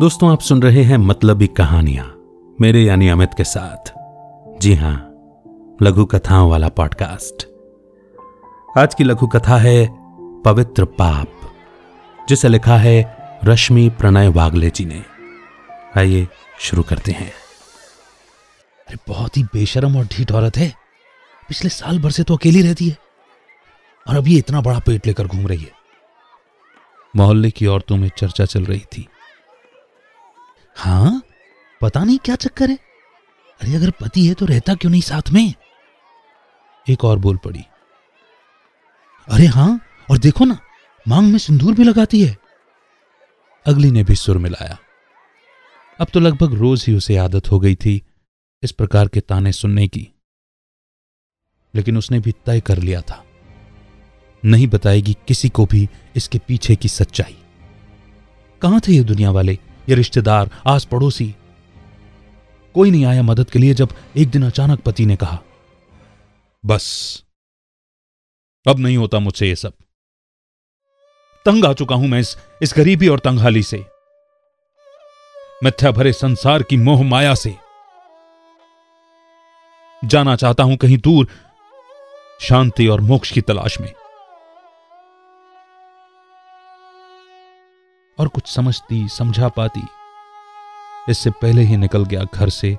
दोस्तों, आप सुन रहे हैं मतलबी कहानियाँ मेरे यानी अमित के साथ। जी हाँ, लघु कथाओं वाला पॉडकास्ट। आज की लघु कथा है पवित्र पाप, जिसे लिखा है रश्मि प्रणय वागले जी ने। आइए शुरू करते हैं। अरे, बहुत ही बेशरम और ढीठ औरत है। पिछले साल भर से तो अकेली रहती है और अभी इतना बड़ा पेट लेकर घूम रही है। मोहल्ले की औरतों में चर्चा चल रही थी। हाँ? पता नहीं क्या चक्कर है? अरे, अगर पति है तो रहता क्यों नहीं साथ में? एक और बोल पड़ी। अरे हाँ और देखो ना, मांग में सिंदूर भी लगाती है। अगली ने भी सुर मिलाया। अब तो लगभग रोज ही उसे आदत हो गई थी इस प्रकार के ताने सुनने की। लेकिन उसने भी तय कर लिया था। नहीं बताएगी किसी को भी इसके पीछे की सच्चाई। कहाँ थे ये दुनिया वाले? ये रिश्तेदार आस पड़ोसी कोई नहीं आया मदद के लिए जब एक दिन अचानक पति ने कहा, बस, अब नहीं होता मुझसे ये सब। तंग आ चुका हूँ मैं इस इस गरीबी और तंगहाली से। मिथ्या भरे संसार की मोह माया से। जाना चाहता हूँ कहीं दूर, शांति और मोक्ष की तलाश में। और कुछ समझती, समझा पाती। इससे पहले ही निकल गया घर से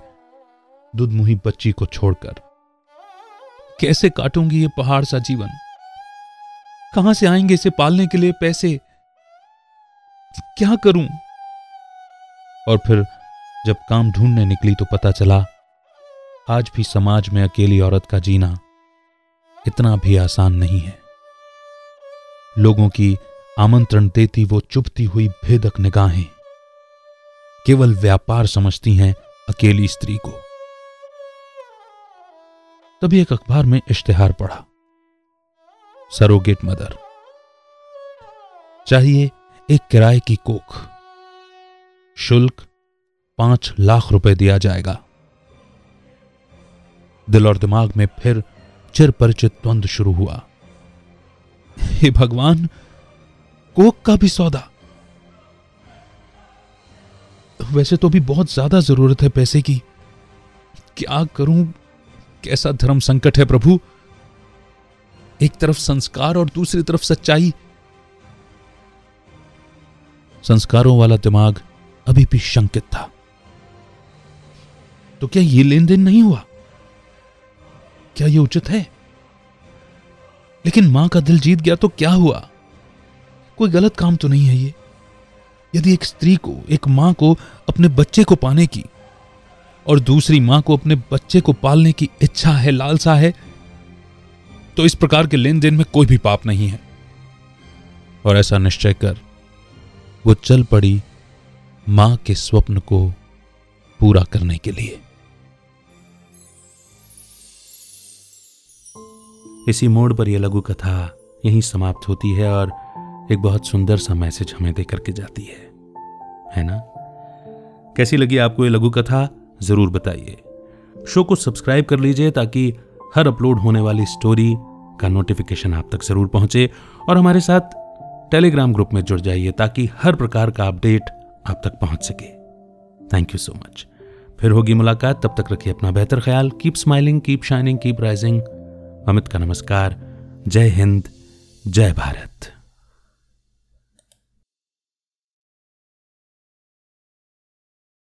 दुधमुही बच्ची को छोड़कर। कैसे काटूँगी ये पहाड़ सा जीवन? कहाँ से आएँगे इसे पालने के लिए पैसे? क्या करूँ? और फिर जब काम ढूँढने निकली तो पता चला, आज भी समाज में अकेली औरत का जीना इतना भी आसान नहीं है। लोगों की आमंत्रण देती वो चुपती हुई भेदक निगाहें। केवल व्यापार समझती हैं अकेली स्त्री को। तभी एक अखबार में इश्तेहार पढ़ा। सरोगेट मदर, चाहिए एक किराए की कोख। शुल्क पाँच लाख रुपए दिया जाएगा। दिल और दिमाग में फिर चिर परिचित द्वंद शुरू हुआ। हे भगवान कोक का भी सौदा। वैसे तो भी बहुत ज़्यादा ज़रूरत है पैसे की। क्या करूँ? कैसा धर्म संकट है प्रभु? एक तरफ़ संस्कार और दूसरी तरफ़ सच्चाई। संस्कारों वाला दिमाग अभी भी शंकित था। तो क्या ये लेन देन नहीं हुआ? क्या ये उचित है? लेकिन माँ का दिल जीत गया तो क्या हुआ? कोई गलत काम तो नहीं है ये? यदि एक स्त्री को, एक माँ को अपने बच्चे को पाने की और दूसरी माँ को अपने बच्चे को पालने की इच्छा है, लालसा है तो इस प्रकार के लेन देन में कोई भी पाप नहीं है। और ऐसा निश्चय कर, वो चल पड़ी माँ के स्वप्न को पूरा करने के लिए। इसी मोड़ पर यह लघु कथा यहीं समाप्त होती है और एक बहुत सुंदर सा मैसेज हमें दे करके जाती है। है ना? कैसी लगी आपको ये लघु कथा? ज़रूर बताइए। शो को सब्सक्राइब कर लीजिए ताकि हर अपलोड होने वाली स्टोरी का नोटिफिकेशन आप तक ज़रूर पहुँचे और हमारे साथ टेलीग्राम ग्रुप में जुड़ जाइए ताकि हर प्रकार का अपडेट आप तक पहुँच सके। थैंक यू सो मच फिर होगी मुलाकात। तब तक रखिए अपना बेहतर ख्याल। Keep smiling keep shining keep rising Amit का नमस्कार। जय हिंद, जय भारत।